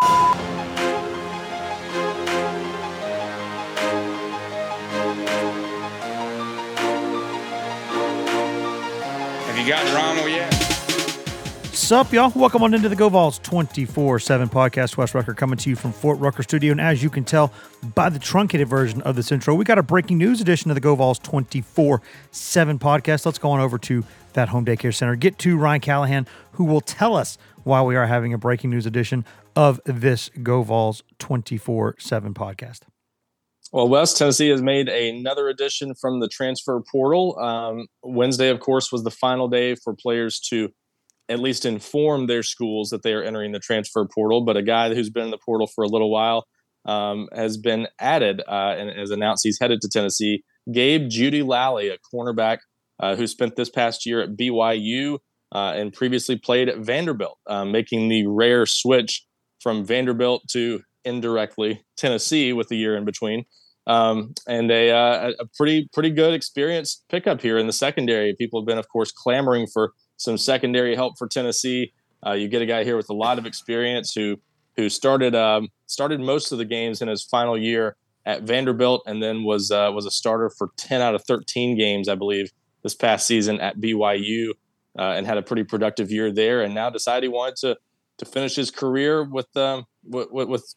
Have you gotten Ronald yet? Sup, y'all? Welcome on into the Go Vols 24 7 podcast. Wes Rucker coming to you from Fort Rucker Studio. And as you can tell by the truncated version of this intro, we got a breaking news edition of the Go Vols 24 7 podcast. Let's go on over to that home daycare center, get to Ryan Callahan, who will tell us why we are having a breaking news edition of this Go Vols 24 7 podcast. Well, Wes Tennessee has made another addition from the transfer portal. Um, Wednesday, of course, was the final day for players to at least inform their schools that they are entering the transfer portal. But a guy who's been in the portal for a little while um, has been added uh, and has announced he's headed to Tennessee. Gabe Jeudy-Lally, a cornerback uh, who spent this past year at BYU uh, and previously played at Vanderbilt, uh, making the rare switch from Vanderbilt to indirectly Tennessee with the year in between. Um, and a, uh, a pretty pretty good experience pickup here in the secondary. People have been, of course, clamoring for some secondary help for Tennessee. Uh, you get a guy here with a lot of experience who who started um, started most of the games in his final year at Vanderbilt, and then was uh, was a starter for ten out of thirteen games, I believe, this past season at BYU, uh, and had a pretty productive year there. And now decided he wanted to to finish his career with um, with, with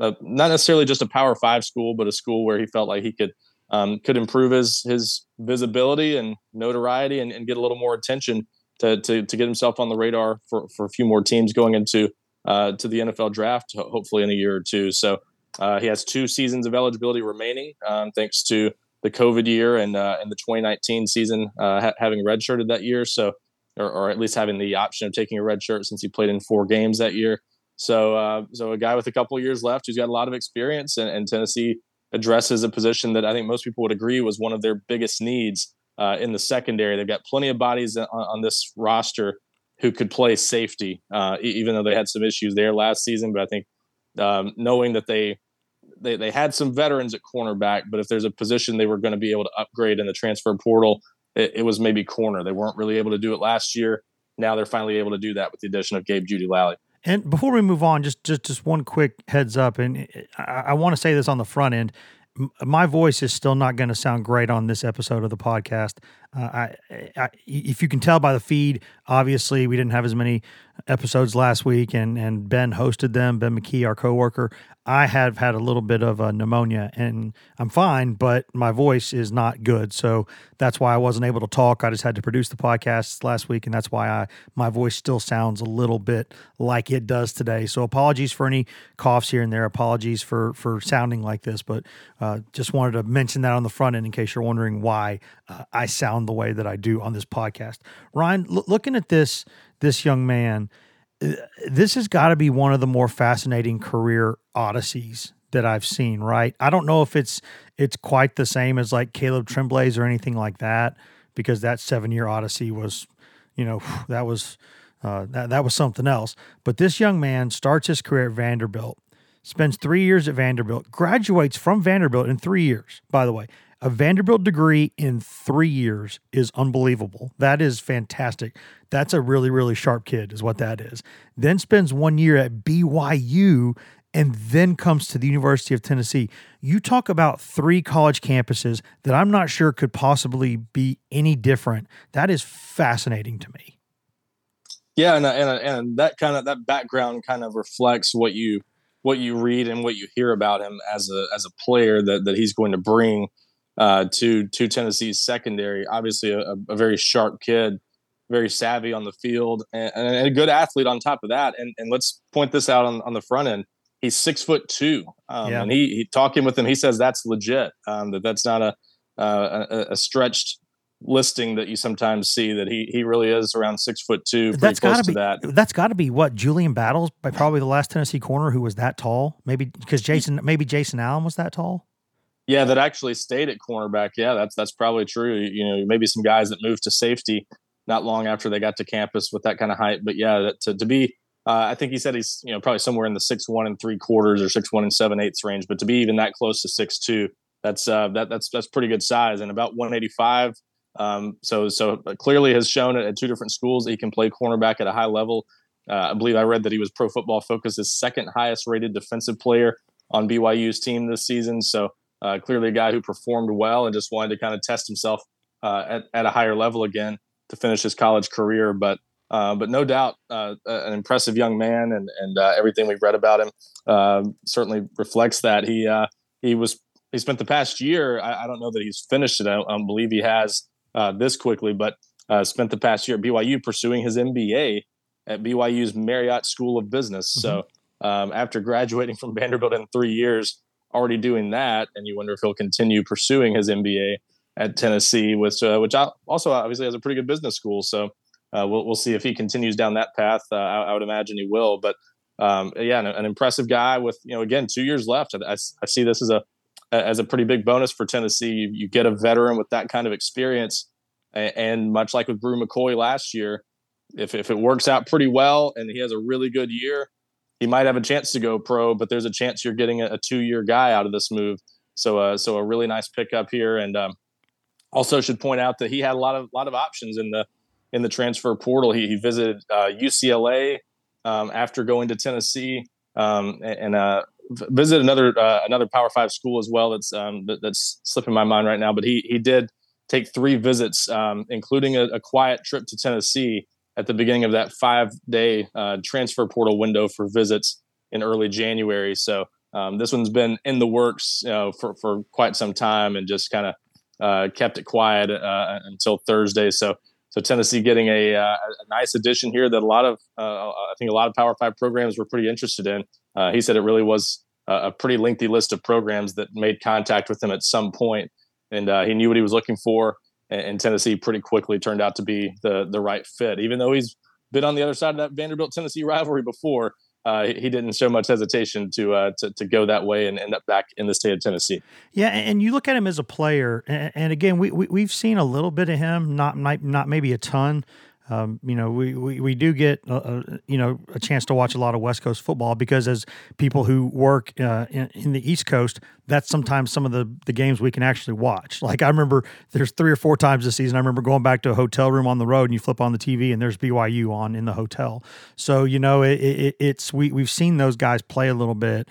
uh, not necessarily just a Power Five school, but a school where he felt like he could um, could improve his his visibility and notoriety and, and, get a little more attention to, to to get himself on the radar for for a few more teams going into uh, to the NFL draft, hopefully in a year or two. So uh, he has two seasons of eligibility remaining, um, thanks to the COVID year and uh, and the 2019 season uh, ha- having redshirted that year. So or, or at least having the option of taking a red shirt since he played in four games that year. So, uh, so a guy with a couple years left who's got a lot of experience, and, and, Tennessee addresses a position that I think most people would agree was one of their biggest needs uh, in the secondary. They've got plenty of bodies on, on this roster who could play safety, uh, even though they had some issues there last season. But I think um, knowing that they, they they had some veterans at cornerback, but if there's a position they were going to be able to upgrade in the transfer portal, it, it was maybe corner. They weren't really able to do it last year. Now they're finally able to do that with the addition of Gabe Jeudy-Lally. And before we move on, just just just one quick heads up, and I, I want to say this on the front end. M- My voice is still not going to sound great on this episode of the podcast. Uh, I, I, if you can tell by the feed, obviously we didn't have as many episodes last week, and and Ben hosted them. Ben McKee, our coworker, I have had a little bit of a pneumonia, and I'm fine, but my voice is not good. So that's why I wasn't able to talk. I just had to produce the podcast last week, and that's why I my voice still sounds a little bit like it does today. So apologies for any coughs here and there. Apologies for for sounding like this, but uh, just wanted to mention that on the front end in case you're wondering why uh, I sound the way that I do on this podcast. Ryan, l- looking at this this young man, uh, this has got to be one of the more fascinating career odysseys that I've seen. Right? I don't know if it's it's quite the same as like Caleb Tremblay's or anything like that, because that seven year odyssey was, you know, that was uh, that that was something else. But this young man starts his career at Vanderbilt, spends three years at Vanderbilt, graduates from Vanderbilt in three years. By the way, a Vanderbilt degree in three years is unbelievable. That is fantastic. That's a really, really sharp kid, is what that is. Then spends one year at BYU and then comes to the University of Tennessee. You talk about three college campuses that I'm not sure could possibly be any different. That is fascinating to me. Yeah, and and and that kind of that background kind of reflects what you what you read and what you hear about him as a as a player that that he's going to bring uh, to to Tennessee's secondary. Obviously, a, a, very sharp kid, very savvy on the field, and, and, a good athlete on top of that. And and let's point this out on, on the front end. He's six foot two, um, yeah. and he, he talking with him. He says that's legit. Um, that that's not a, uh, a, a stretched listing that you sometimes see that he he really is around six foot two. That's got to be that. That's got to be what Julian Battles, by probably the last Tennessee corner who was that tall. Maybe because Jason, maybe Jason Allen was that tall. Yeah, that actually stayed at cornerback. Yeah, that's that's probably true. You know, maybe some guys that moved to safety not long after they got to campus with that kind of height. But yeah, that, to to be. Uh, I think he said he's you know probably somewhere in the six one and three quarters or six one and seven eighths range, but to be even that close to six two, that's uh, that that's that's pretty good size and about 185 um, so so clearly has shown at two different schools that he can play cornerback at a high level. Uh, I believe I read that he was Pro Football Focus's second highest rated defensive player on BYU's team this season. So uh, clearly a guy who performed well and just wanted to kind of test himself uh, at, at a higher level again to finish his college career. But uh, but no doubt uh, an impressive young man, and and uh, everything we've read about him um, certainly reflects that he he was he spent the past year. I, I, don't know that he's finished it. I don't believe he has uh, this quickly, but uh, spent the past year at BYU pursuing his MBA at BYU's Marriott School of Business. Mm-hmm. So um, after graduating from Vanderbilt in three years, already doing that, and you wonder if he'll continue pursuing his MBA at Tennessee, which uh, which also obviously has a pretty good business school. So uh, we'll we'll see if he continues down that path. Uh, I, I, would imagine he will, but. Um, yeah, an, an, impressive guy with you know again two years left. I, I see this as a as a pretty big bonus for Tennessee. You, you get a veteran with that kind of experience, and, and, much like with Bru McCoy last year, if if it works out pretty well and he has a really good year, he might have a chance to go pro. But there's a chance you're getting a, a two year guy out of this move. So uh, so a really nice pickup here, and um, also should point out that he had a lot of lot of options in the in the transfer portal. He, he visited uh, UCLA um, after going to Tennessee. Um, and uh, visit another uh, another Power Five school as well. That's um, that, that's slipping my mind right now. But he he did take three visits, um, including a, a, quiet trip to Tennessee at the beginning of that five day uh, transfer portal window for visits in early January. So um, this one's been in the works for for quite some time and just kind of uh, kept it quiet uh, until Thursday. So. So Tennessee getting a, uh, a nice addition here that a lot of uh, I think a lot of Power Five programs were pretty interested in. He said it really was a pretty lengthy list of programs that made contact with him at some point, and he knew what he was looking for. And, Tennessee pretty quickly turned out to be the the right fit, even though he's been on the other side of that Vanderbilt Tennessee rivalry before. Uh, he didn't show much hesitation to, uh, to to go that way and end up back in the state of Tennessee. Yeah, and you look at him as a player, and, and again, we, we have seen a little bit of him, not not maybe a ton, um, you know, we, we, we do get, uh, uh, you know, a chance to watch a lot of West Coast football because as people who work uh, in, in, the East Coast, that's sometimes some of the, the games we can actually watch. Like I remember there's three or four times this season, I remember going back to a hotel room on the road and you flip on the TV and there's BYU on in the hotel. So, you know, it, it, it's, we, we've seen those guys play a little bit.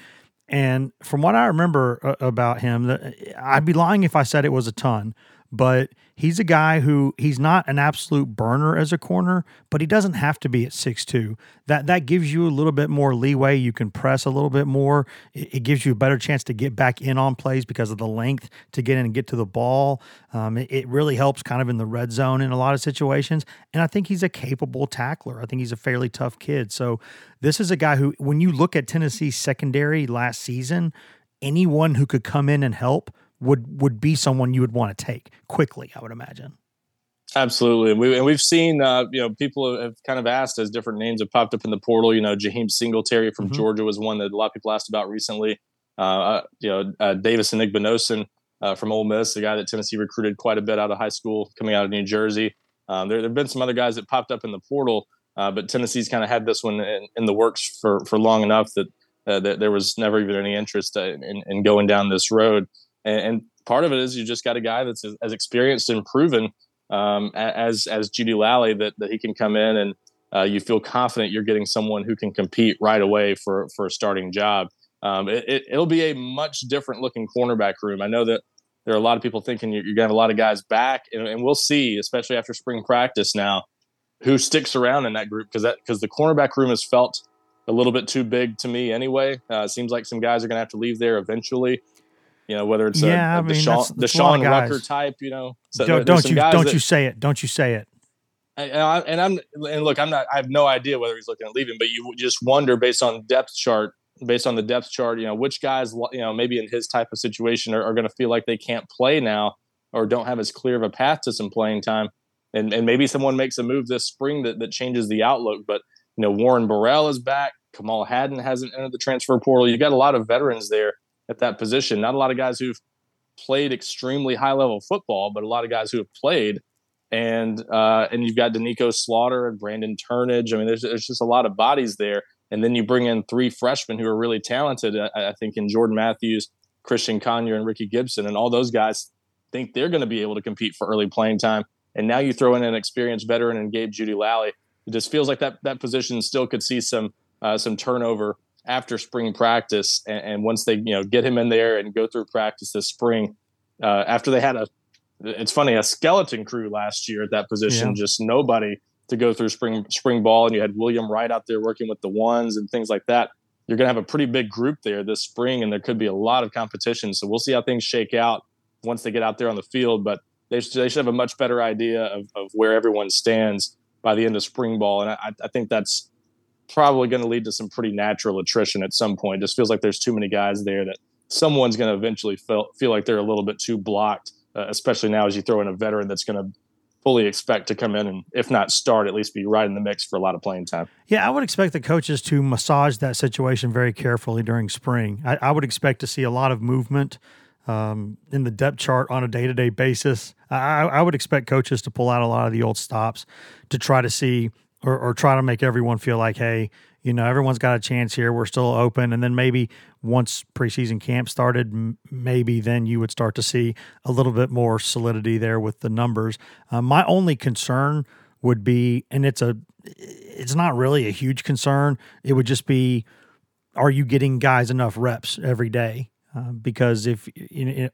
And from what I remember uh, about him, I'd be lying if I said it was a ton, but he's a guy who he's not an absolute burner as a corner, but he doesn't have to be at six two. That that gives you a little bit more leeway. You can press a little bit more. It, it, gives you a better chance to get back in on plays because of the length to get in and get to the ball. Um, it, it really helps kind of in the red zone in a lot of situations. And I think he's a capable tackler. I think he's a fairly tough kid. So this is a guy who, when you look at Tennessee's secondary last season, anyone who could come in and help would would be someone you would want to take quickly. I would imagine. Absolutely, and, we, and we've seen uh, you know people have kind of asked as different names have popped up in the portal. You know, Jaheim Singletary from mm-hmm. Georgia was one that a lot of people asked about recently. Uh, uh you know, uh, Davis Igbinosun uh, from Ole Miss, the guy that Tennessee recruited quite a bit out of high school, coming out of New Jersey. Um, there have been some other guys that popped up in the portal, uh, but Tennessee's kind of had this one in, in, the works for for long enough that, uh, that there was never even any interest in, in going down this road. And, and part of it is you just got a guy that's as, as experienced and proven um, as as Jeudy-Lally that that he can come in and uh, you feel confident you're getting someone who can compete right away for for a starting job. Um, it, it, will be a much different looking cornerback room. I know that there are a lot of people thinking you're, you're going to have a lot of guys back, and, and, we'll see, especially after spring practice now. who sticks around in that group because that because the cornerback room has felt a little bit too big to me anyway. Uh, seems like some guys are going to have to leave there eventually. You know, whether it's yeah, a, a mean, Deshaun, that's, that's Deshaun Rucker type, you know. So don't, don't you don't that, you say it? Don't you say it? And, I, and I'm and look, I'm not. I have no idea whether he's looking at leaving, but you just wonder based on depth chart, based on the depth chart, you know, which guys, you know, maybe in his type of situation are, are going to feel like they can't play now or don't have as clear of a path to some playing time. And, and maybe someone makes a move this spring that, that changes the outlook. But, you know, Warren Burrell is back. Kamal Hadden hasn't entered the transfer portal. You've got a lot of veterans there at that position. Not a lot of guys who've played extremely high level football, but a lot of guys who have played. And uh, and you've got Doneiko Slaughter and Brandon Turnage. I mean, there's there's just a lot of bodies there. And then you bring in three freshmen who are really talented. I, I think in Jordan Matthews, Christian Conyer, and Ricky Gibson, and all those guys think they're going to be able to compete for early playing time. And now you throw in an experienced veteran and Gabe Jeudy-Lally. It just feels like that that position still could see some uh, some turnover after spring practice. And, and, once they you know get him in there and go through practice this spring, uh, after they had a it's funny a skeleton crew last year at that position, yeah. just nobody to go through spring spring ball, and you had William Wright out there working with the ones and things like that. You're going to have a pretty big group there this spring, and there could be a lot of competition. So we'll see how things shake out once they get out there on the field. But they should, they should have a much better idea of, of where everyone stands by the end of spring ball. And I, I think that's probably going to lead to some pretty natural attrition at some point. Just feels like there's too many guys there that someone's going to eventually feel, feel like they're a little bit too blocked, uh, especially now as you throw in a veteran that's going to fully expect to come in and if not start at least be right in the mix for a lot of playing time yeah i would expect the coaches to massage that situation very carefully during spring i, I would expect to see a lot of movement um, in the depth chart on a day to day basis. I, I, would expect coaches to pull out a lot of the old stops to try to see or, or try to make everyone feel like, hey, you know, everyone's got a chance here. We're still open. And then maybe once preseason camp started, m- maybe then you would start to see a little bit more solidity there with the numbers. Uh, my only concern would be, and it's a, it's not really a huge concern. It would just be, are you getting guys enough reps every day? Uh, because if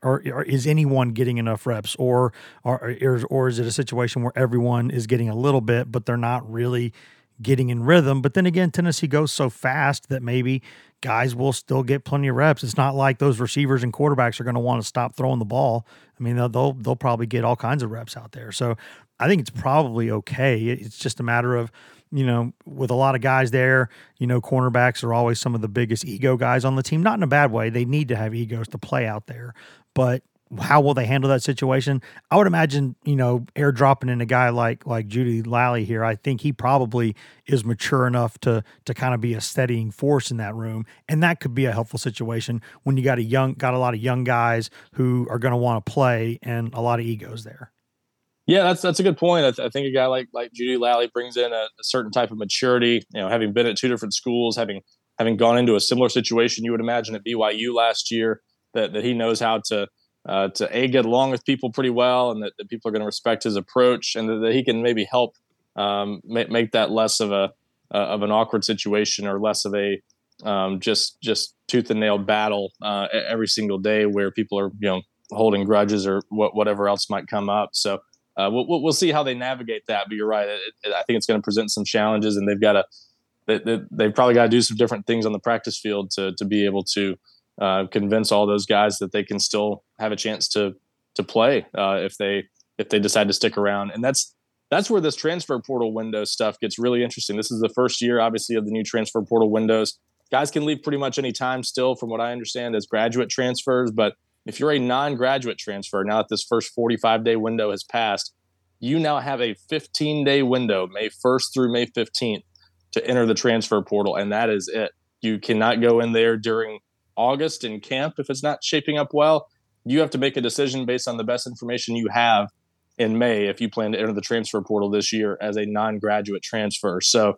or, or, is anyone getting enough reps, or, or or is it a situation where everyone is getting a little bit, but they're not really getting in rhythm? But then again, Tennessee goes so fast that maybe guys will still get plenty of reps. It's not like those receivers and quarterbacks are going to want to stop throwing the ball. I mean, they'll, they'll they'll probably get all kinds of reps out there. So I think it's probably okay. It's just a matter of you know, with a lot of guys there, you know, cornerbacks are always some of the biggest ego guys on the team. Not in a bad way. They need to have egos to play out there. But how will they handle that situation? I would imagine, you know, airdropping in a guy like like Jeudy-Lally here. I think he probably is mature enough to to kind of be a steadying force in that room, and that could be a helpful situation when you got a young got a lot of young guys who are going to want to play and a lot of egos there. Yeah, that's that's a good point. I, th- I think a guy like like Jeudy-Lally brings in a, a, certain type of maturity. You know, having been at two different schools, having having gone into a similar situation, you would imagine at BYU last year that that he knows how to uh, to a get along with people pretty well, and that, that people are going to respect his approach, and that, that he can maybe help um, make, make that less of a uh, of an awkward situation or less of a um, just just tooth and nail battle uh, every single day where people are you know holding grudges or what, whatever else might come up. So uh, we'll, we'll see how they navigate that. But you're right. It, it, I think it's going to present some challenges, and they've got to they, they, they've probably got to do some different things on the practice field to to be able to uh, convince all those guys that they can still have a chance to to play uh, if they if they decide to stick around. And that's that's where this transfer portal window stuff gets really interesting. This is the first year, obviously, of the new transfer portal windows. Guys can leave pretty much any time still, from what I understand, as graduate transfers, but if you're a non graduate transfer, now that this first 45 day window has passed, you now have a 15 day window, May 1st through May 15th, to enter the transfer portal. And that is it. You cannot go in there during August in camp if it's not shaping up well. You have to make a decision based on the best information you have in May if you plan to enter the transfer portal this year as a non graduate transfer. So,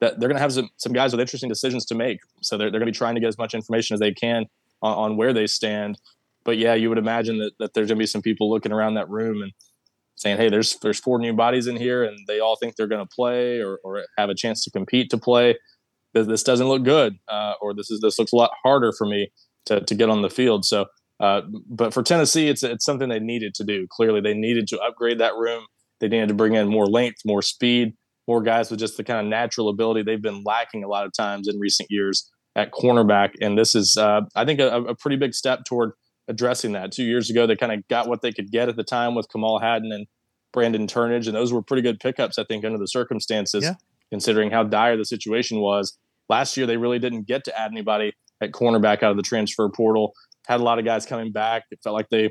that they're going to have some, some guys with interesting decisions to make. So they're, they're going to be trying to get as much information as they can on, on where they stand. But yeah, you would imagine that, that there's going to be some people looking around that room and saying, "Hey, there's there's four new bodies in here, and they all think they're going to play or, or have a chance to compete to play. This doesn't look good, uh, or this is this looks a lot harder for me to to get on the field." So, uh, but for Tennessee, it's it's something they needed to do. Clearly, they needed to upgrade that room. They needed to bring in more length, more speed, more guys with just the kind of natural ability they've been lacking a lot of times in recent years at cornerback. And this is, uh, I think, a, a, pretty big step toward addressing that. Two years ago, they kind of got what they could get at the time with Kamal Hadden and Brandon Turnage, and those were pretty good pickups, I think, under the circumstances, yeah. considering how dire the situation was. Last year, they really didn't get to add anybody at cornerback out of the transfer portal. Had a lot of guys coming back. It felt like they,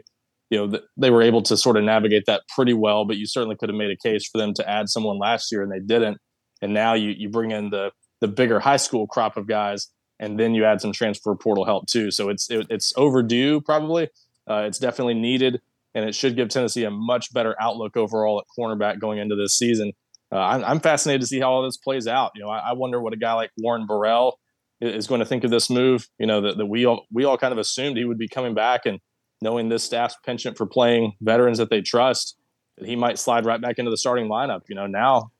you know, they were able to sort of navigate that pretty well. But you certainly could have made a case for them to add someone last year, and they didn't. And now you you bring in the the bigger high school crop of guys, and then you add some transfer portal help too. So it's it, it's overdue probably. Uh, it's definitely needed, and it should give Tennessee a much better outlook overall at cornerback going into this season. Uh, I'm, I'm, fascinated to see how all this plays out. You know, I, I wonder what a guy like Warren Burrell is going to think of this move. You know, that, that we all we all kind of assumed he would be coming back, and knowing this staff's penchant for playing veterans that they trust, that he might slide right back into the starting lineup. You know, now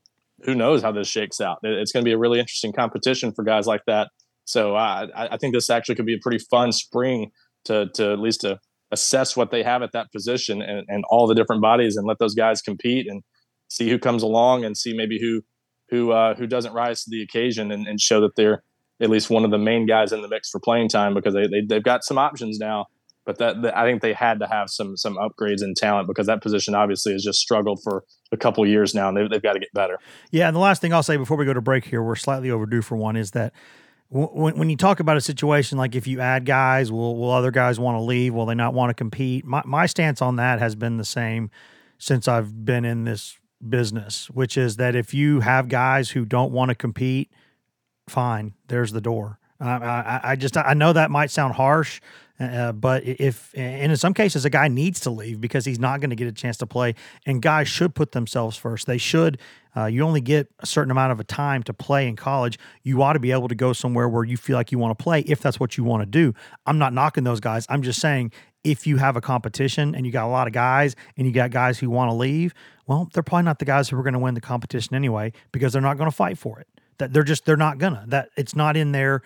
who knows how this shakes out? It's going to be a really interesting competition for guys like that. So uh, I, I think this actually could be a pretty fun spring to to at least to assess what they have at that position and, and all the different bodies and let those guys compete and see who comes along and see maybe who who uh, who doesn't rise to the occasion and, and show that they're at least one of the main guys in the mix for playing time because they, they they've got some options now. But that, that I think they had to have some some upgrades in talent because that position obviously has just struggled for a couple years now, and they've, they've got to get better. Yeah, and the last thing I'll say before we go to break here, we're slightly overdue for one, is that when, when you talk about a situation like if you add guys, will will other guys want to leave? Will they not want to compete? My my stance on that has been the same since I've been in this business, which is that if you have guys who don't want to compete, fine, there's the door. I, I just I know that might sound harsh, uh, but if and in some cases a guy needs to leave because he's not going to get a chance to play, and guys should put themselves first. They should. Uh, you only get a certain amount of a time to play in college. You ought to be able to go somewhere where you feel like you want to play if that's what you want to do. I'm not knocking those guys. I'm just saying if you have a competition and you got a lot of guys and you got guys who want to leave, well, they're probably not the guys who are going to win the competition anyway because they're not going to fight for it. That they're just they're not gonna. That it's not in their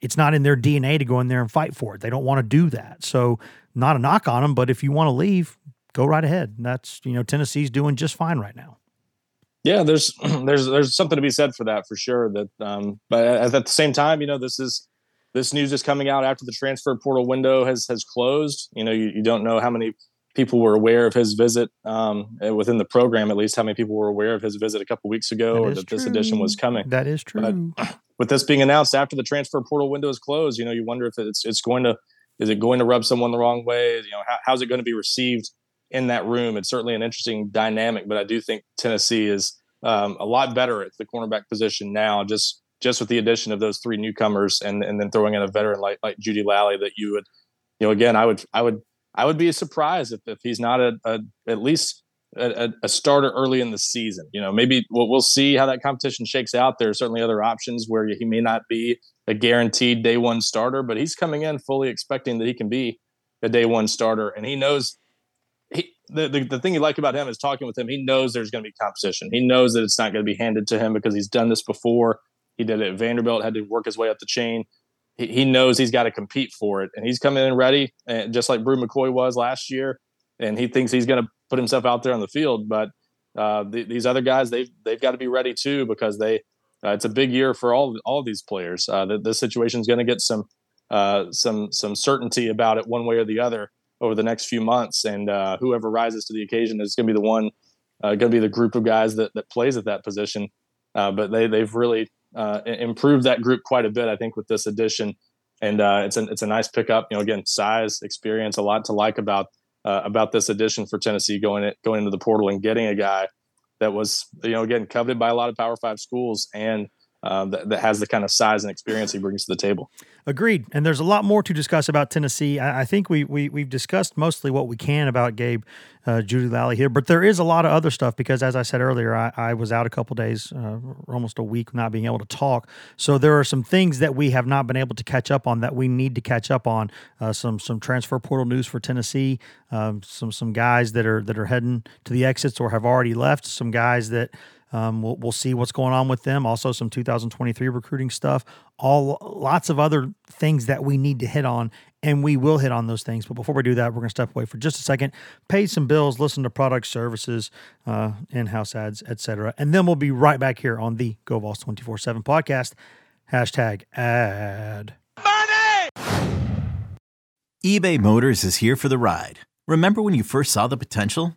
it's not in their DNA to go in there and fight for it. They don't want to do that. So not a knock on them, but if you want to leave, go right ahead. that's you know Tennessee's doing just fine right now. Yeah, there's there's there's something to be said for that for sure. That um, but at, at the same time, you know, this is this news is coming out after the transfer portal window has has closed. You know, you, you don't know how many people were aware of his visit um, uh, within the program. At least how many people were aware of his visit a couple weeks ago, that or that true. this edition was coming. That is true. But with this being announced after the transfer portal window is closed, you know, you wonder if it's it's going to is it going to rub someone the wrong way? You know, how, how's it going to be received in that room? It's certainly an interesting dynamic, but I do think Tennessee is um, a lot better at the cornerback position now, just just with the addition of those three newcomers and and then throwing in a veteran like like Jeudy-Lally that you would, you know, again, I would I would I would be surprised if, if he's not a, a at least a, a, starter early in the season. You know, maybe we'll, we'll see how that competition shakes out. There are certainly other options where he may not be a guaranteed day one starter, but he's coming in fully expecting that he can be a day one starter, and he knows. He, the, the, the thing you like about him is talking with him. He knows there's going to be competition. He knows that it's not going to be handed to him because he's done this before. He did it at Vanderbilt, had to work his way up the chain he, he knows he's got to compete for it, and he's coming in ready, and just like Bru McCoy was last year, and he thinks he's going to put himself out there on the field. But uh, the, these other guys, they've they've got to be ready too because they uh, it's a big year for all all these players. Uh, the, this situation is going to get some uh, some some certainty about it one way or the other over the next few months, and uh, whoever rises to the occasion is going to be the one uh, going to be the group of guys that that plays at that position. But they they've really improved that group quite a bit, I think, with this addition. And it's a it's a nice pickup. You know, again, size, experience, a lot to like about uh, about this addition for Tennessee going it, going into the portal and getting a guy that was you know again coveted by a lot of Power Five schools and uh, that, that, has the kind of size and experience he brings to the table. Agreed. And there's a lot more to discuss about Tennessee. I, I think we, we we've discussed mostly what we can about Gabe uh, Jeudy-Lally here, but there is a lot of other stuff because, as I said earlier, I, I was out a couple days, uh, almost a week, not being able to talk. So there are some things that we have not been able to catch up on that we need to catch up on. Uh, some some transfer portal news for Tennessee. Um, some some guys that are that are heading to the exits or have already left. Some guys that Um, we'll, we'll see what's going on with them. Also, some 2023 recruiting stuff. All lots of other things that we need to hit on, and we will hit on those things. But before we do that, we're going to step away for just a second, pay some bills, listen to product services, uh, in-house ads, etc., and then we'll be right back here on the GoVols 24/7 podcast. Hashtag ad. Money! eBay Motors is here for the ride. Remember when you first saw the potential?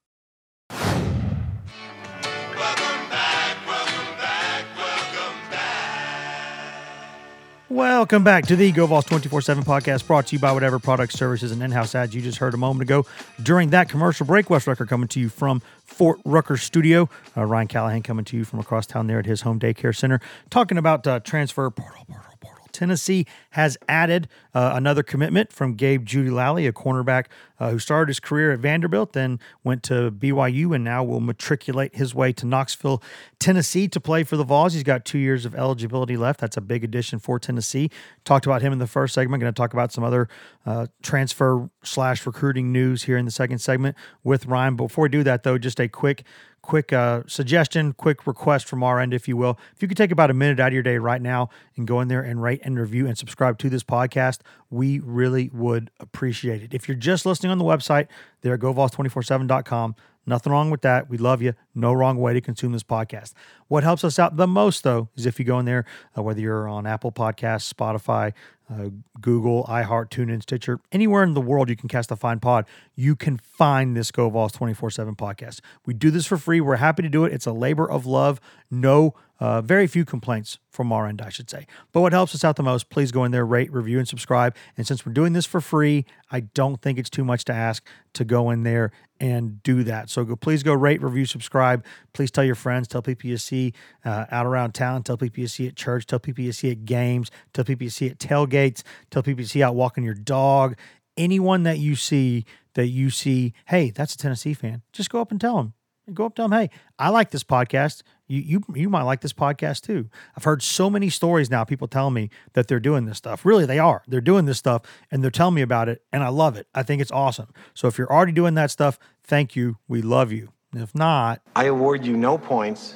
Welcome back to the GoVols 24 7 podcast brought to you by whatever products, services, and in house ads you just heard a moment ago. During that commercial break, Wes Rucker coming to you from Fort Rucker Studio. Uh, Ryan Callahan coming to you from across town there at his home daycare center, talking about uh, transfer portal, portal, portal. Tennessee has added uh, another commitment from Gabe Jeudy-Lally, a cornerback uh, who started his career at Vanderbilt, then went to BYU, and now will matriculate his way to Knoxville, Tennessee, to play for the Vols. He's got two years of eligibility left. That's a big addition for Tennessee. Talked about him in the first segment. Going to talk about some other uh, transfer slash recruiting news here in the second segment with Ryan. Before we do that, though, just a quick quick uh, suggestion, quick request from our end, if you will. If you could take about a minute out of your day right now and go in there and rate and review and subscribe to this podcast, we really would appreciate it. If you're just listening on the website, there at govols247.com, nothing wrong with that. We love you. No wrong way to consume this podcast. What helps us out the most, though, is if you go in there, uh, whether you're on Apple Podcasts, Spotify, uh, Google, iHeart, TuneIn, Stitcher, anywhere in the world you can cast a fine pod, you can find this Go Vols 24 7 podcast. We do this for free. We're happy to do it. It's a labor of love. No, uh, very few complaints from our end, I should say. But what helps us out the most, please go in there, rate, review, and subscribe. And since we're doing this for free, I don't think it's too much to ask to go in there and do that. So go, please go rate, review, subscribe. Please tell your friends, tell people you see uh, out around town, tell people you see at church, tell people you see at games, tell people you see at tailgates, tell people you see out walking your dog. Anyone that you see that you see, hey, that's a Tennessee fan, just go up and tell them. Go up to them, hey, I like this podcast. You, you you might like this podcast too. I've heard so many stories now. People telling me that they're doing this stuff. Really, they are. They're doing this stuff, and they're telling me about it, and I love it. I think it's awesome. So if you're already doing that stuff, thank you. We love you. If not, I award you no points,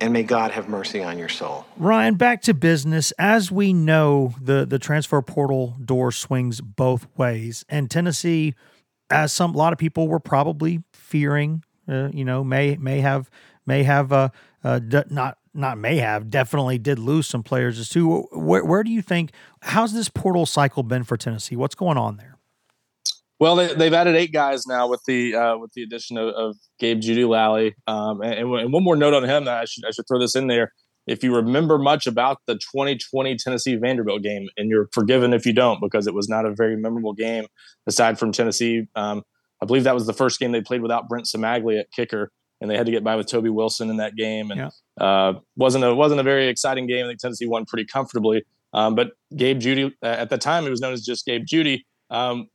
and may God have mercy on your soul. Ryan, back to business. As we know, the the transfer portal door swings both ways, and Tennessee, as some a lot of people were probably fearing, uh, you know, may may have may have uh, uh not not may have definitely did lose some players as too. Where where do you think how's this portal cycle been for Tennessee? What's going on there? Well, they, have added eight guys now with the uh, with the addition of, of Gabe Jeudy-Lally. um, and, and, one more note on him that I should I should throw this in there. If you remember much about the 2020 Tennessee Vanderbilt game, and you're forgiven if you don't because it was not a very memorable game aside from Tennessee. Um, I believe that was the first game they played without Brent Cimaglia at kicker, and they had to get by with Toby Wilson in that game, and yeah. uh, wasn't a wasn't a very exciting game. I think Tennessee won pretty comfortably. Um, but Gabe Jeudy, uh, at the time, it was known as just Gabe Jeudy. Um,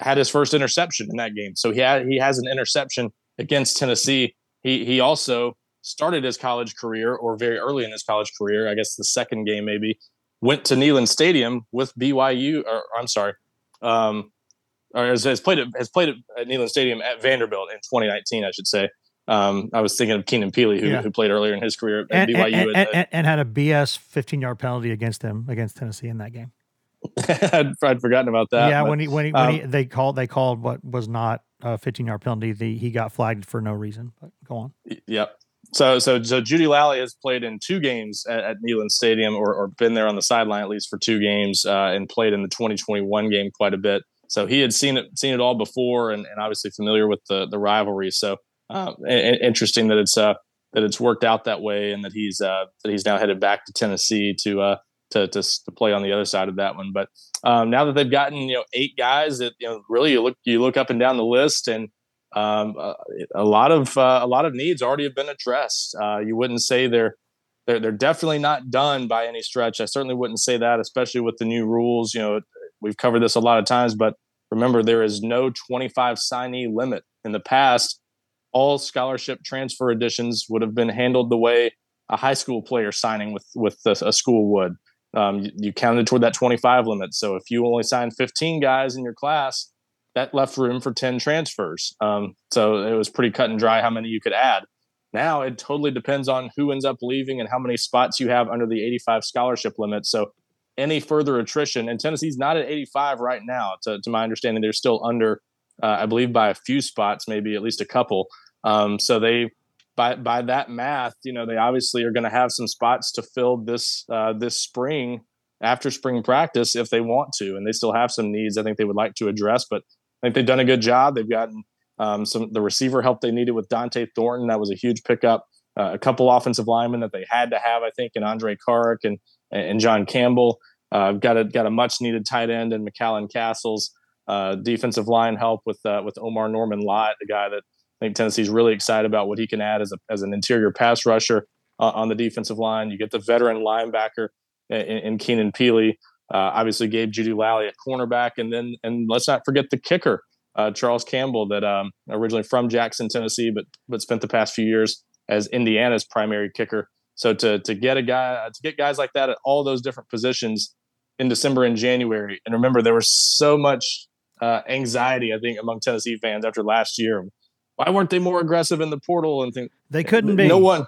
had his first interception in that game. So he had he has an interception against Tennessee. He he also started his college career or very early in his college career, I guess the second game maybe, went to Neyland Stadium with BYU. Or I'm sorry, um, or has, has played it has played at Neyland Stadium at Vanderbilt in 2019, I should say. Um, I was thinking of Keenan Pili, who, yeah. who played earlier in his career at and, BYU, and, and, and, and had a BS 15 yard penalty against him against Tennessee in that game. I'd, I'd, forgotten about that. Yeah, but, when he when he, when um, he, they called they called what was not a 15 yard penalty. The, he got flagged for no reason. But go on. Yep. So so so Jeudy-Lally has played in two games at, at Neyland Stadium, or, or been there on the sideline at least for two games, uh, and played in the 2021 game quite a bit. So he had seen it seen it all before, and, and obviously familiar with the the rivalry. So uh, interesting that it's uh, that it's worked out that way, and that he's uh, that he's now headed back to Tennessee to uh, to, to, to play on the other side of that one. But um, now that they've gotten you know eight guys, that you know really you look you look up and down the list, and um, uh, a lot of a lot of needs already have been addressed. You wouldn't say they're they're they're definitely not done by any stretch. I certainly wouldn't say that, especially with the new rules. You know, we've covered this a lot of times, but remember there is no 25 signee limit. In the past, all scholarship transfer additions would have been handled the way a high school player signing with with a, a school would um, you, you, counted toward that 25 limit. So if you only signed 15 guys in your class, that left room for 10 transfers. Um, so it was pretty cut and dry how many you could add. Now it totally depends on who ends up leaving and how many spots you have under the 85 scholarship limit. So any further attrition, and Tennessee's not at 85 right now, to, to my understanding, they're still under, uh, I believe, by a few spots, maybe at least a couple. Um, so they by by that math, you know, they obviously are going to have some spots to fill this uh, this spring after spring practice if they want to, and they still have some needs I think they would like to address. But I think they've done a good job. They've gotten um, some the receiver help they needed with Dont'e Thornton. That was a huge pickup. Uh, a couple offensive linemen that they had to have, I think, and Andrej Karic and and John Campbell. Uh, got a got a much needed tight end in McCallan Castles. Uh, defensive line help with uh, with Omarr Norman-Lott, the guy that I think Tennessee's really excited about what he can add as a, as an interior pass rusher uh, on the defensive line. You get the veteran linebacker in, in Keenan Pili. Uh, obviously, Gabe Jeudy-Lally a cornerback, and then and let's not forget the kicker, uh, Charles Campbell, that um, originally from Jackson, Tennessee, but but spent the past few years as Indiana's primary kicker. So to to get a guy to get guys like that at all those different positions in December and January, and remember there was so much uh, anxiety, I think, among Tennessee fans after last year why weren't they more aggressive in the portal and things? They couldn't be. No one.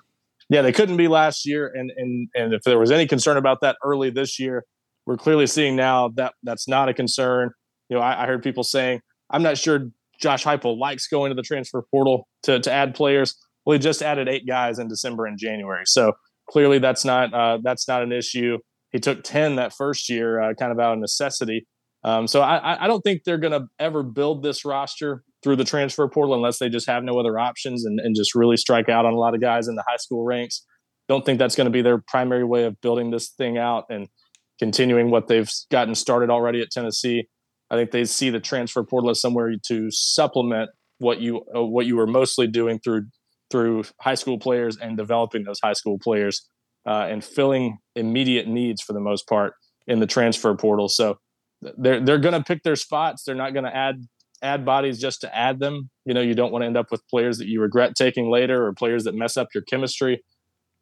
Yeah, they couldn't be last year, and and and if there was any concern about that early this year, we're clearly seeing now that that's not a concern. You know, I, I heard people saying, "I'm not sure Josh Heupel likes going to the transfer portal to to add players." Well, he just added eight guys in December and January, so clearly that's not uh, that's not an issue. He took ten that first year, uh, kind of out of necessity. Um, so I, I don't think they're going to ever build this roster through the transfer portal unless they just have no other options and, and just really strike out on a lot of guys in the high school ranks. Don't think that's going to be their primary way of building this thing out and continuing what they've gotten started already at Tennessee. I think they see the transfer portal as somewhere to supplement what you uh, what you were mostly doing through through high school players and developing those high school players uh, and filling immediate needs for the most part in the transfer portal. So they're they're going to pick their spots. They're not going to add add bodies just to add them. You know, you don't want to end up with players that you regret taking later or players that mess up your chemistry,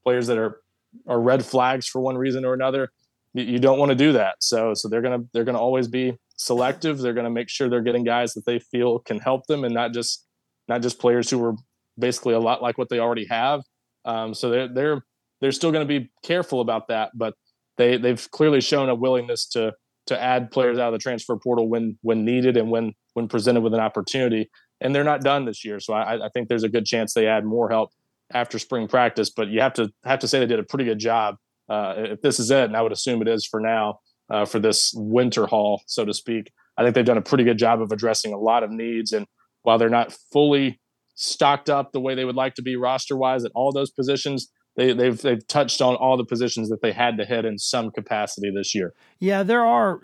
players that are are red flags for one reason or another. You, you don't want to do that. So so they're gonna they're gonna always be selective. They're gonna make sure they're getting guys that they feel can help them and not just not just players who are basically a lot like what they already have. Um, so they're they're they're still going to be careful about that, but they they've clearly shown a willingness to to add players out of the transfer portal when when needed and when when presented with an opportunity. And they're not done this year, so I, I think there's a good chance they add more help after spring practice. But you have to have to say they did a pretty good job. Uh, if this is it, and I would assume it is for now uh, for this winter haul, so to speak. I think they've done a pretty good job of addressing a lot of needs. And while they're not fully stocked up the way they would like to be roster wise at all those positions, they, they've they've touched on all the positions that they had to hit in some capacity this year. Yeah, there are.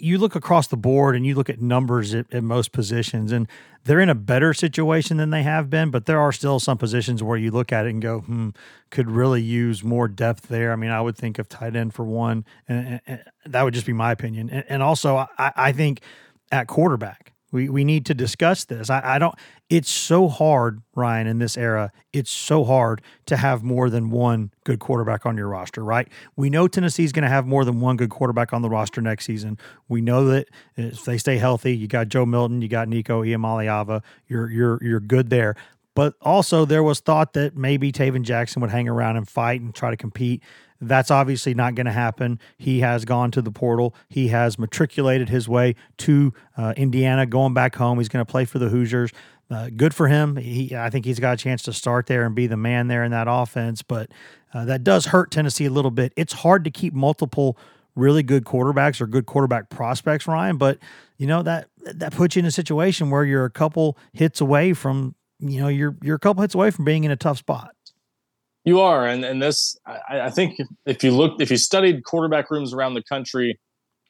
You look across the board and you look at numbers at, at, most positions, and they're in a better situation than they have been. But there are still some positions where you look at it and go, "Hmm, could really use more depth there." I mean, I would think of tight end for one, and, and that would just be my opinion. And, and also, I, I think at quarterback, We we need to discuss this. I, I don't. It's so hard, Ryan, in this era. It's so hard to have more than one good quarterback on your roster, right? We know Tennessee's going to have more than one good quarterback on the roster next season. We know that if they stay healthy, you got Joe Milton, you got Nico Iamaleava. You're you're you're good there. But also, there was thought that maybe Tayven Jackson would hang around and fight and try to compete. That's obviously not going to happen. He has gone to the portal. He has matriculated his way to uh, Indiana, going back home. He's going to play for the Hoosiers. Uh, good for him. He, I think he's got a chance to start there and be the man there in that offense. But uh, that does hurt Tennessee a little bit. It's hard to keep multiple really good quarterbacks or good quarterback prospects, Ryan. But you know that that puts you in a situation where you're a couple hits away from you know you're you're a couple hits away from being in a tough spot. You are, and and this I, I think if you look if you studied quarterback rooms around the country,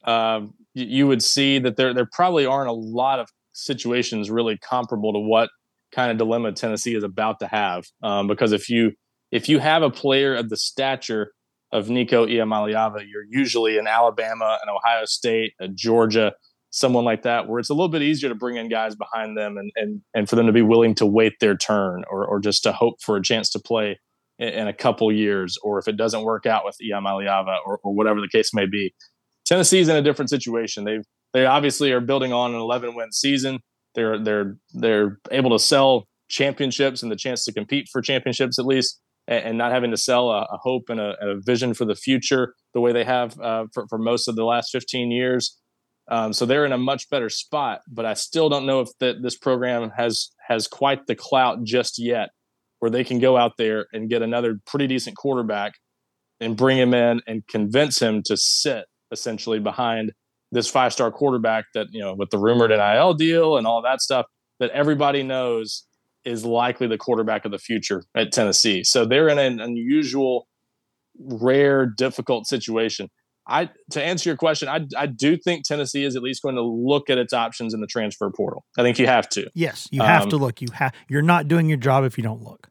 uh, you, you would see that there there probably aren't a lot of situations really comparable to what kind of dilemma Tennessee is about to have. Um, because if you if you have a player of the stature of Nico Iamaleava, you're usually in Alabama, and Ohio State, a Georgia, someone like that, where it's a little bit easier to bring in guys behind them and and and for them to be willing to wait their turn or or just to hope for a chance to play in, in a couple years, or if it doesn't work out with Iamaleava or, or whatever the case may be. Tennessee's in a different situation. They've they obviously are building on an 11 win season. They're they're they're able to sell championships and the chance to compete for championships at least, and, and not having to sell a, a hope and a, a, vision for the future the way they have uh, for, for most of the last 15 years. Um, so they're in a much better spot, but I still don't know if that this program has has quite the clout just yet, where they can go out there and get another pretty decent quarterback and bring him in and convince him to sit essentially behind this five star quarterback that you know with the rumored NIL deal and all that stuff that everybody knows is likely the quarterback of the future at Tennessee. So they're in an unusual, rare, difficult situation. I to answer your question, I I do think Tennessee is at least going to look at its options in the transfer portal. I think you have to. Yes, you have um, to look. You have you're not doing your job if you don't look.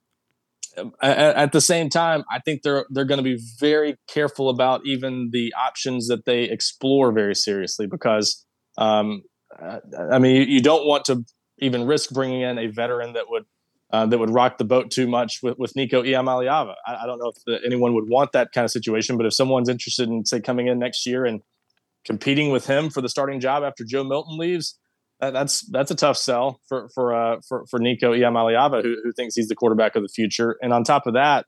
At, at the same time, I think they're they're going to be very careful about even the options that they explore very seriously because um, I mean you, you don't want to even risk bringing in a veteran that would uh, that would rock the boat too much with, with Nico Iamaleava. I, I don't know if the, anyone would want that kind of situation, but if someone's interested in, say, coming in next year and competing with him for the starting job after Joe Milton leaves, that, that's that's a tough sell for for uh, for, for Nico Iamaleava, who, who thinks he's the quarterback of the future. And on top of that,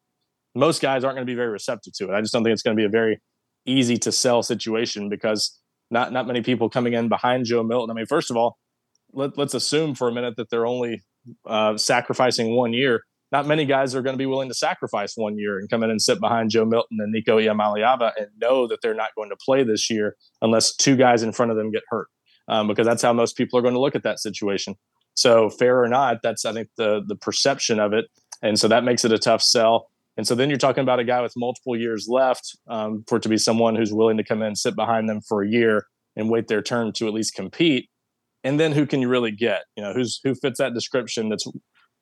most guys aren't going to be very receptive to it. I just don't think it's going to be a very easy to sell situation because not not many people coming in behind Joe Milton. I mean, first of all, let, us assume for a minute that they're only uh, sacrificing one year. Not many guys are going to be willing to sacrifice one year and come in and sit behind Joe Milton and Nico Iamaleava and know that they're not going to play this year unless two guys in front of them get hurt, um, because that's how most people are going to look at that situation. So fair or not, that's I think the the perception of it, and so that makes it a tough sell. And so then you're talking about a guy with multiple years left um, for it to be someone who's willing to come in sit behind them for a year and wait their turn to at least compete and then who can you really get? You know, who's who fits that description that's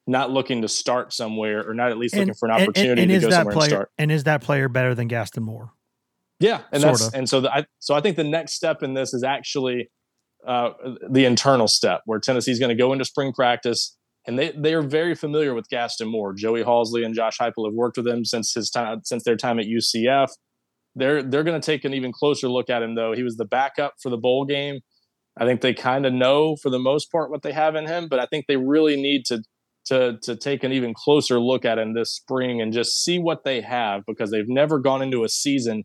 not looking to start somewhere or not at least looking for an opportunity and, and, and to go somewhere player, and start. And is that player better than Gaston Moore? Yeah, and Sorta. that's and so the, I so I think the next step in this is actually uh, the internal step where Tennessee's going to go into spring practice and they they are very familiar with Gaston Moore. Joey Halzle and Josh Heupel have worked with him since his time since their time at UCF. They're they're going to take an even closer look at him though. He was the backup for the bowl game I think they kind of know for the most part what they have in him, but I think they really need to to to take an even closer look at him this spring and just see what they have because they've never gone into a season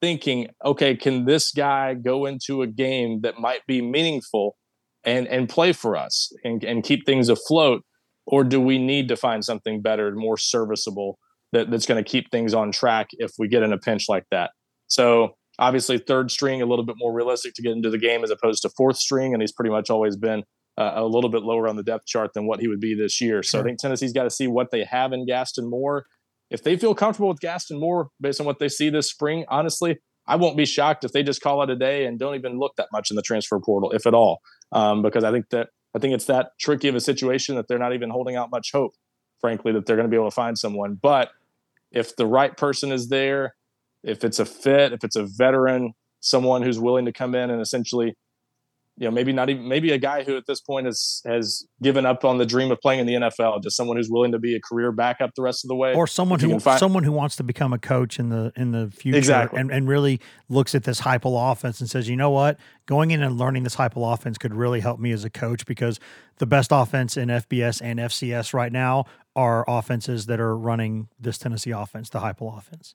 thinking, okay, can this guy go into a game that might be meaningful and and play for us and, and keep things afloat? Or do we need to find something better, more serviceable that, that's going to keep things on track if we get in a pinch like that? So Obviously, third string a little bit more realistic to get into the game as opposed to fourth string, and he's pretty much always been uh, a little bit lower on the depth chart than what he would be this year. So I think Tennessee's got to see what they have in Gaston Moore. If they feel comfortable with Gaston Moore based on what they see this spring, honestly, I won't be shocked if they just call it a day and don't even look that much in the transfer portal, if at all, um, because I think that I think it's that tricky of a situation that they're not even holding out much hope, frankly, that they're going to be able to find someone. But if the right person is there, if it's a fit, if it's a veteran, someone who's willing to come in and essentially you know, maybe not even maybe a guy who at this point has has given up on the dream of playing in the NFL, just someone who's willing to be a career backup the rest of the way, or someone who find- someone who wants to become a coach in the in the future, exactly. and and really looks at this Heupel offense and says, you know what, going in and learning this Heupel offense could really help me as a coach because the best offense in FBS and FCS right now are offenses that are running this Tennessee offense, the Heupel offense.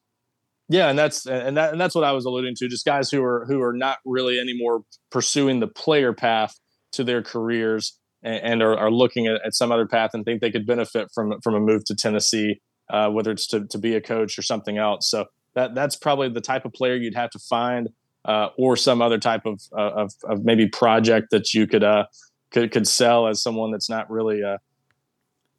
Yeah, and that's and that and that's what I was alluding to. Just guys who are who are not really anymore pursuing the player path to their careers and, and are, are, looking at, at, some other path and think they could benefit from from a move to Tennessee, uh, whether it's to, to be a coach or something else. So that that's probably the type of player you'd have to find, uh, or some other type of, uh, of, of maybe project that you could uh, could could sell as someone that's not really uh,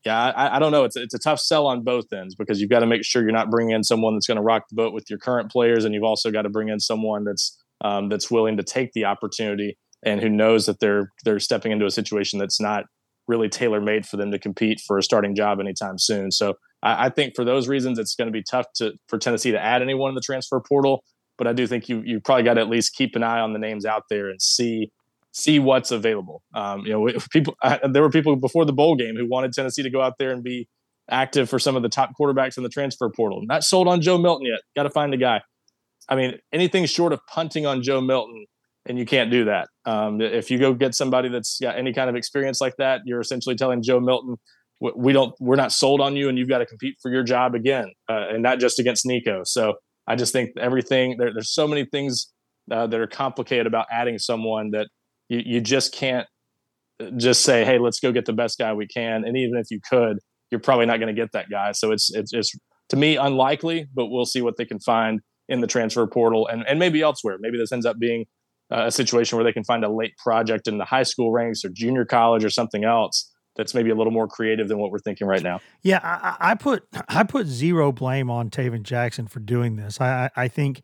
yeah, I, I, don't know. It's it's a tough sell on both ends because you've got to make sure you're not bringing in someone that's going to rock the boat with your current players, and you've also got to bring in someone that's um, that's willing to take the opportunity and who knows that they're they're stepping into a situation that's not really tailor made for them to compete for a starting job anytime soon. So I, I think for those reasons, it's going to be tough to for Tennessee to add anyone in the transfer portal. But I do think you you probably got to at least keep an eye on the names out there and see see what's available. Um, you know, people I, there were people before the bowl game who wanted Tennessee to go out there and be active for some of the top quarterbacks in the transfer portal. Not sold on Joe Milton yet. Got to find a guy. I mean, anything short of punting on Joe Milton, and you can't do that. Um, if you go get somebody that's got any kind of experience like that, you're essentially telling Joe Milton, "We don't, we're not sold on you, and you've got to compete for your job again, uh, and not just against Nico." So I just think everything there, there's so many things uh, that are complicated about adding someone that you, you just can't uh, just say, hey, let's go get the best guy we can. And even if you could, you're probably not going to get that guy. So it's, it's, it's to me unlikely, but we'll see what they can find in the transfer portal and, and maybe elsewhere. Maybe this ends up being uh, a situation where they can find a late project in the high school ranks or junior college or something else that's maybe a little more creative than what we're thinking right now. Yeah, I, I put I put zero blame on Tayven Jackson for doing this. I I think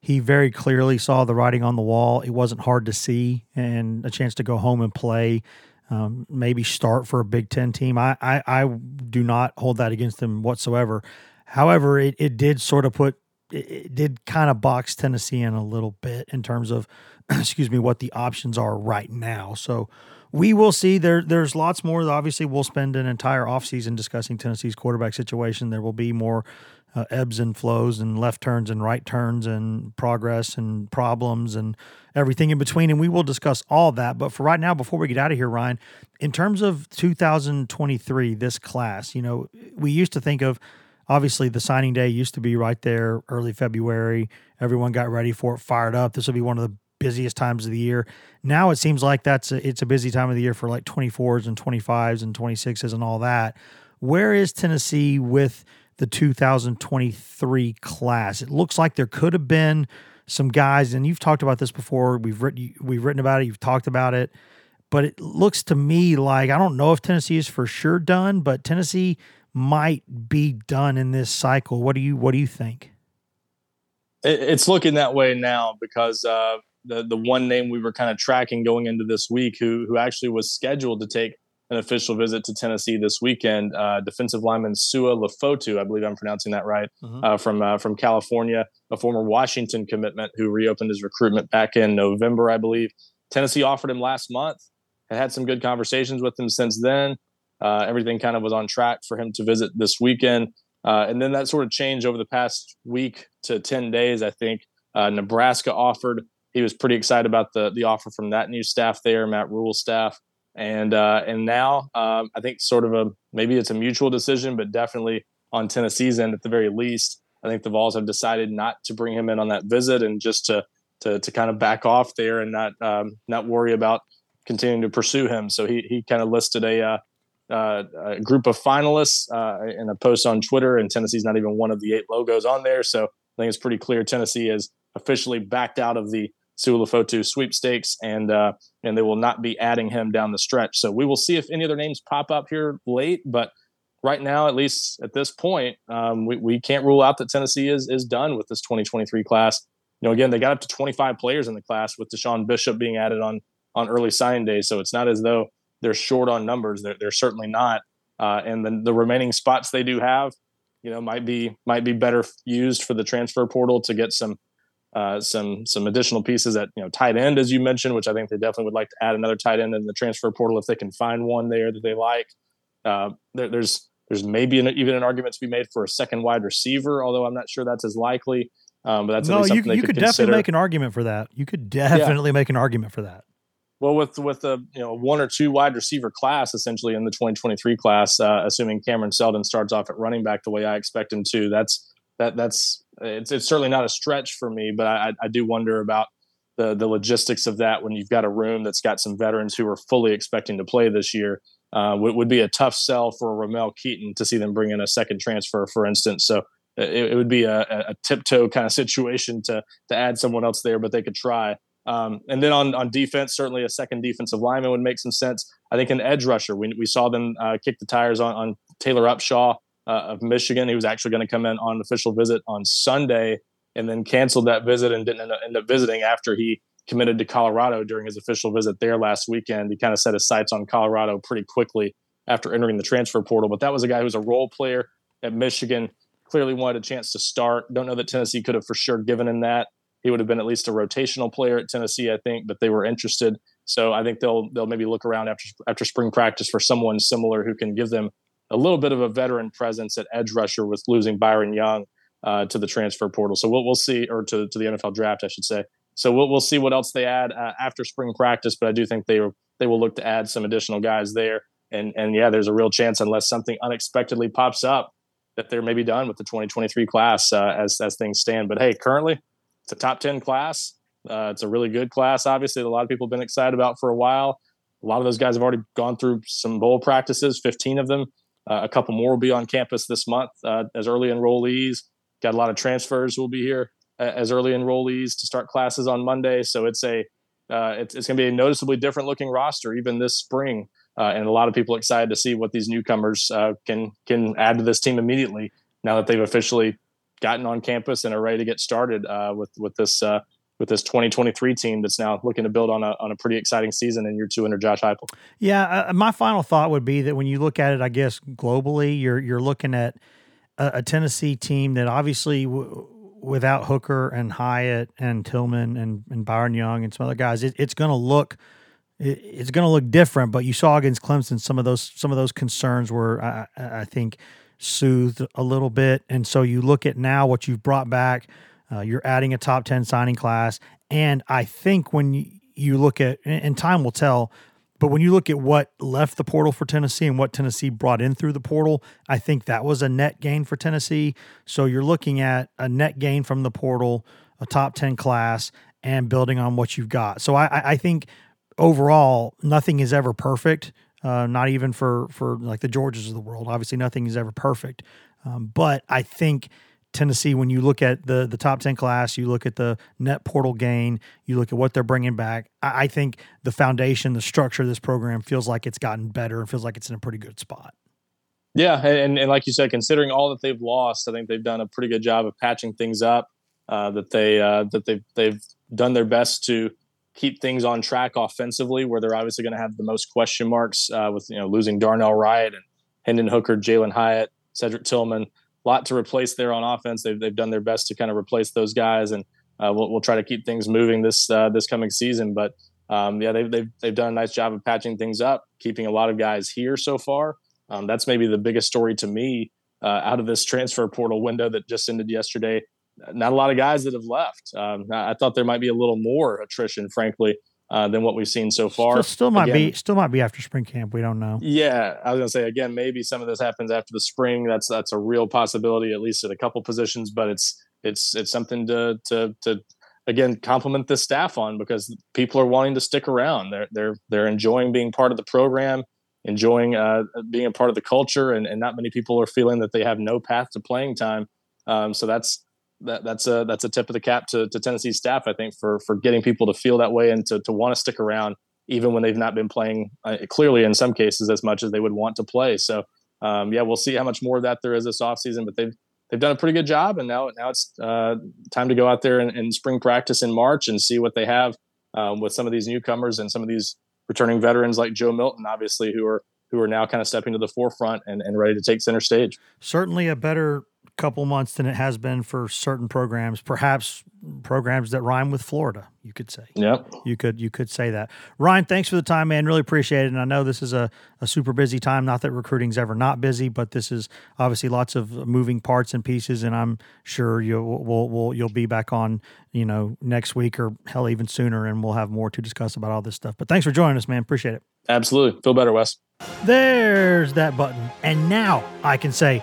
he very clearly saw the writing on the wall. It wasn't hard to see, and a chance to go home and play, um, maybe start for a Big Ten team. I, I, I do not hold that against him whatsoever. However, it, it did sort of put it did kind of box Tennessee in a little bit in terms of, excuse me, what the options are right now. So we will see. There, there's lots more. Obviously, we'll spend an entire offseason discussing Tennessee's quarterback situation. There will be more uh, ebbs and flows and left turns and right turns and progress and problems and everything in between. And we will discuss all that. But for right now, before we get out of here, Ryan, in terms of 2023, this class, you know, we used to think of obviously the signing day used to be right there early February. Everyone got ready for it, fired up. This will be one of the busiest times of the year. Now it seems like that's a, it's a busy time of the year for like 24s and 25s and 26s and all that. Where is Tennessee with the 2023 class. It looks like there could have been some guys, and you've talked about this before. We've written we've written about it. You've talked about it, but it looks to me like I don't know if Tennessee is for sure done, but Tennessee might be done in this cycle. What do you What do you think? It's looking that way now because uh, the the one name we were kind of tracking going into this week, who who actually was scheduled to take an official visit to Tennessee this weekend. Uh, defensive lineman Sua Lefotu, I believe I'm pronouncing that right, mm-hmm. uh, from uh, from California, a former Washington commitment who reopened his recruitment back in November, I believe. Tennessee offered him last month. Had had some good conversations with him since then. Uh, everything kind of was on track for him to visit this weekend, uh, and then that sort of changed over the past week to ten days. I think uh, Nebraska offered. He was pretty excited about the the offer from that new staff there, Matt Rhule staff and uh, and now um, I think sort of a maybe it's a mutual decision, but definitely on Tennessee's end at the very least, I think the Vols have decided not to bring him in on that visit and just to to, to kind of back off there and not um, not worry about continuing to pursue him. So he he kind of listed a. Uh, a group of finalists uh, in a post on Twitter, and Tennessee's not even one of the eight logos on there. So I think it's pretty clear Tennessee is officially backed out of the Sua Lefotu sweepstakes, and uh, and they will not be adding him down the stretch. So we will see if any other names pop up here late, but right now, at least at this point, um, we, we can't rule out that Tennessee is is done with this 2023 class. You know, again, they got up to 25 players in the class with Deshaun Bishop being added on on early signing day, so it's not as though they're short on numbers. They're, they're certainly not. Uh, and then the remaining spots they do have, you know, might be might be better used for the transfer portal to get some uh, some some additional pieces at you know tight end, as you mentioned, which I think they definitely would like to add another tight end in the transfer portal if they can find one there that they like. Uh, there, there's there's maybe an, even an argument to be made for a second wide receiver, although I'm not sure that's as likely. Um, but that's no, you, you could, could definitely make an argument for that. You could definitely yeah. make an argument for that. Well, with with a you know one or two wide receiver class essentially in the 2023 class, uh, assuming Cameron Seldon starts off at running back the way I expect him to, that's that that's it's, it's certainly not a stretch for me, but I, I do wonder about the the logistics of that when you've got a room that's got some veterans who are fully expecting to play this year. Uh, would, would be a tough sell for Ramel Keyton to see them bring in a second transfer, for instance. So it, it would be a, a, tiptoe kind of situation to to add someone else there, but they could try. Um, and then on on defense, certainly a second defensive lineman would make some sense. I think an edge rusher. We, we saw them uh, kick the tires on, on Taylor Upshaw uh, of Michigan. He was actually going to come in on an official visit on Sunday, and then canceled that visit and didn't end up, visiting after he committed to Colorado during his official visit there last weekend. He kind of set his sights on Colorado pretty quickly after entering the transfer portal. But that was a guy who was a role player at Michigan. Clearly wanted a chance to start. Don't know that Tennessee could have for sure given him that. He would have been at least a rotational player at Tennessee, I think, but they were interested. So I think they'll they'll maybe look around after after spring practice for someone similar who can give them a little bit of a veteran presence at edge rusher with losing Byron Young uh, to the transfer portal. So we'll we'll see, or to to the NFL draft, I should say. So we'll we'll see what else they add uh, after spring practice. But I do think they they will look to add some additional guys there. And and yeah, there's a real chance unless something unexpectedly pops up that they're maybe done with the 2023 class uh, as as things stand. But hey, currently it's a top 10 class. Uh, it's a really good class, obviously, a lot of people have been excited about for a while. A lot of those guys have already gone through some bowl practices, 15 of them. Uh, a couple more will be on campus this month uh, as early enrollees. Got a lot of transfers will be here uh, as early enrollees to start classes on Monday. So it's a uh, it's, it's going to be a noticeably different looking roster even this spring, uh, and a lot of people excited to see what these newcomers can can add to this team immediately now that they've officially gotten on campus and are ready to get started uh, with with this uh, with this 2023 team that's now looking to build on a, on a pretty exciting season in year two under Josh Heupel. Yeah, uh, uh, my final thought would be that when you look at it, I guess globally, you're you're looking at a, a Tennessee team that obviously w- without Hooker and Hyatt and Tillman and, and Byron Young and some other guys, it, it's going to look it's going to look different. But you saw against Clemson some of those some of those concerns were I, I think soothed a little bit, and so you look at now what you've brought back uh, you're adding a top 10 signing class. And I think when you, look at, and time will tell, but when you look at what left the portal for Tennessee and what Tennessee brought in through the portal, I think that was a net gain for Tennessee. So you're looking at a net gain from the portal, a top 10 class, and building on what you've got. So I, I think overall, nothing is ever perfect. Uh, not even for for like the Georges of the world. Obviously, nothing is ever perfect. Um, but I think Tennessee, when you look at the the top ten class, you look at the net portal gain, you look at what they're bringing back. I, I think the foundation, the structure of this program feels like it's gotten better and feels like it's in a pretty good spot. Yeah, and, and like you said, considering all that they've lost, I think they've done a pretty good job of patching things up. Uh, that they uh, that they've they've done their best to keep things on track offensively, where they're obviously going to have the most question marks uh, with you know losing Darnell Wright and Hendon Hooker, Jalin Hyatt, Cedric Tillman A lot to replace there on offense. They've, they've done their best to kind of replace those guys, and uh, we'll, we'll try to keep things moving this uh, this coming season. But um, yeah, they've, they've they've done a nice job of patching things up, keeping a lot of guys here so far. Um, that's maybe the biggest story to me uh, out of this transfer portal window that just ended yesterday. Not a lot of guys that have left. Um, I thought there might be a little more attrition, frankly, uh, than what we've seen so far. Still, still might again, be still might be after spring camp. We don't know. Yeah, I was gonna say again, maybe some of this happens after the spring. That's that's a real possibility, at least at a couple positions. But it's it's it's something to to to again compliment the staff on because people are wanting to stick around. They're they're they're enjoying being part of the program, enjoying uh, being a part of the culture, and, and not many people are feeling that they have no path to playing time. Um, so that's that, that's a that's a tip of the cap to, to Tennessee staff, I think, for for getting people to feel that way and to to want to stick around, even when they've not been playing uh, clearly in some cases as much as they would want to play. So um, yeah, we'll see how much more of that there is this offseason, but they've they've done a pretty good job, and now now it's uh, time to go out there in, in, spring practice in March and see what they have um, with some of these newcomers and some of these returning veterans like Joe Milton, obviously, who are who are now kind of stepping to the forefront and, and ready to take center stage. Certainly a better couple months than it has been for certain programs, perhaps programs that rhyme with Florida, you could say. Yep. You could you could say that. Ryan, thanks for the time, man. Really appreciate it. And I know this is a, a super busy time. Not that recruiting's ever not busy, but this is obviously lots of moving parts and pieces. And I'm sure you'll we'll, we'll you'll be back on, you know, next week or hell even sooner, and we'll have more to discuss about all this stuff. But thanks for joining us, man. Appreciate it. Absolutely. Feel better, Wes. There's that button. And now I can say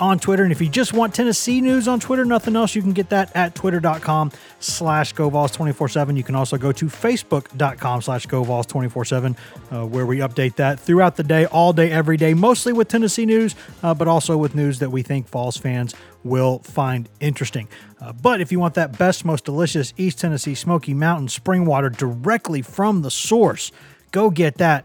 on Twitter. And if you just want Tennessee news on Twitter, nothing else, you can get that at twitter.com slash GoVols247. You can also go to facebook.com slash GoVols247, uh, where we update that throughout the day, all day, every day, mostly with Tennessee news, uh, but also with news that we think Vols fans will find interesting. Uh, but if you want that best, most delicious East Tennessee Smoky Mountain spring water directly from the source, go get that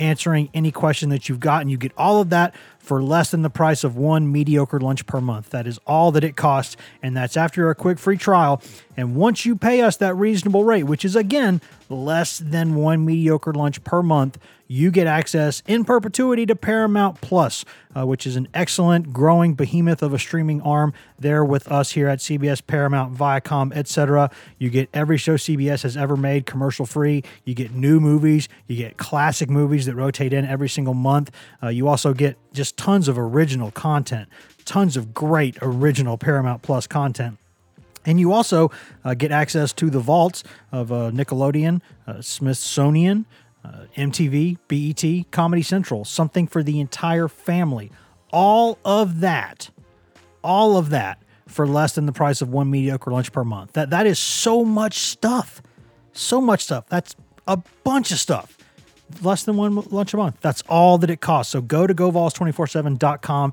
answering any question that you've got, and you get all of that for less than the price of one mediocre lunch per month. That is all that it costs, and that's after a quick free trial. And once you pay us that reasonable rate, which is again less than one mediocre lunch per month, you get access in perpetuity to Paramount Plus, uh, which is an excellent growing behemoth of a streaming arm there with us here at CBS, Paramount, Viacom, etc. You get every show CBS has ever made commercial free. You get new movies, you get classic movies that rotate in every single month. Uh, you also get just tons of original content, tons of great original Paramount Plus content. And you also uh, get access to the vaults of uh, Nickelodeon, uh, Smithsonian, uh, MTV, BET, Comedy Central, something for the entire family. All of that, all of that for less than the price of one mediocre lunch per month. That that is so much stuff. So much stuff. That's a bunch of stuff. Less than one lunch a month. That's all that it costs. So go to govols247.com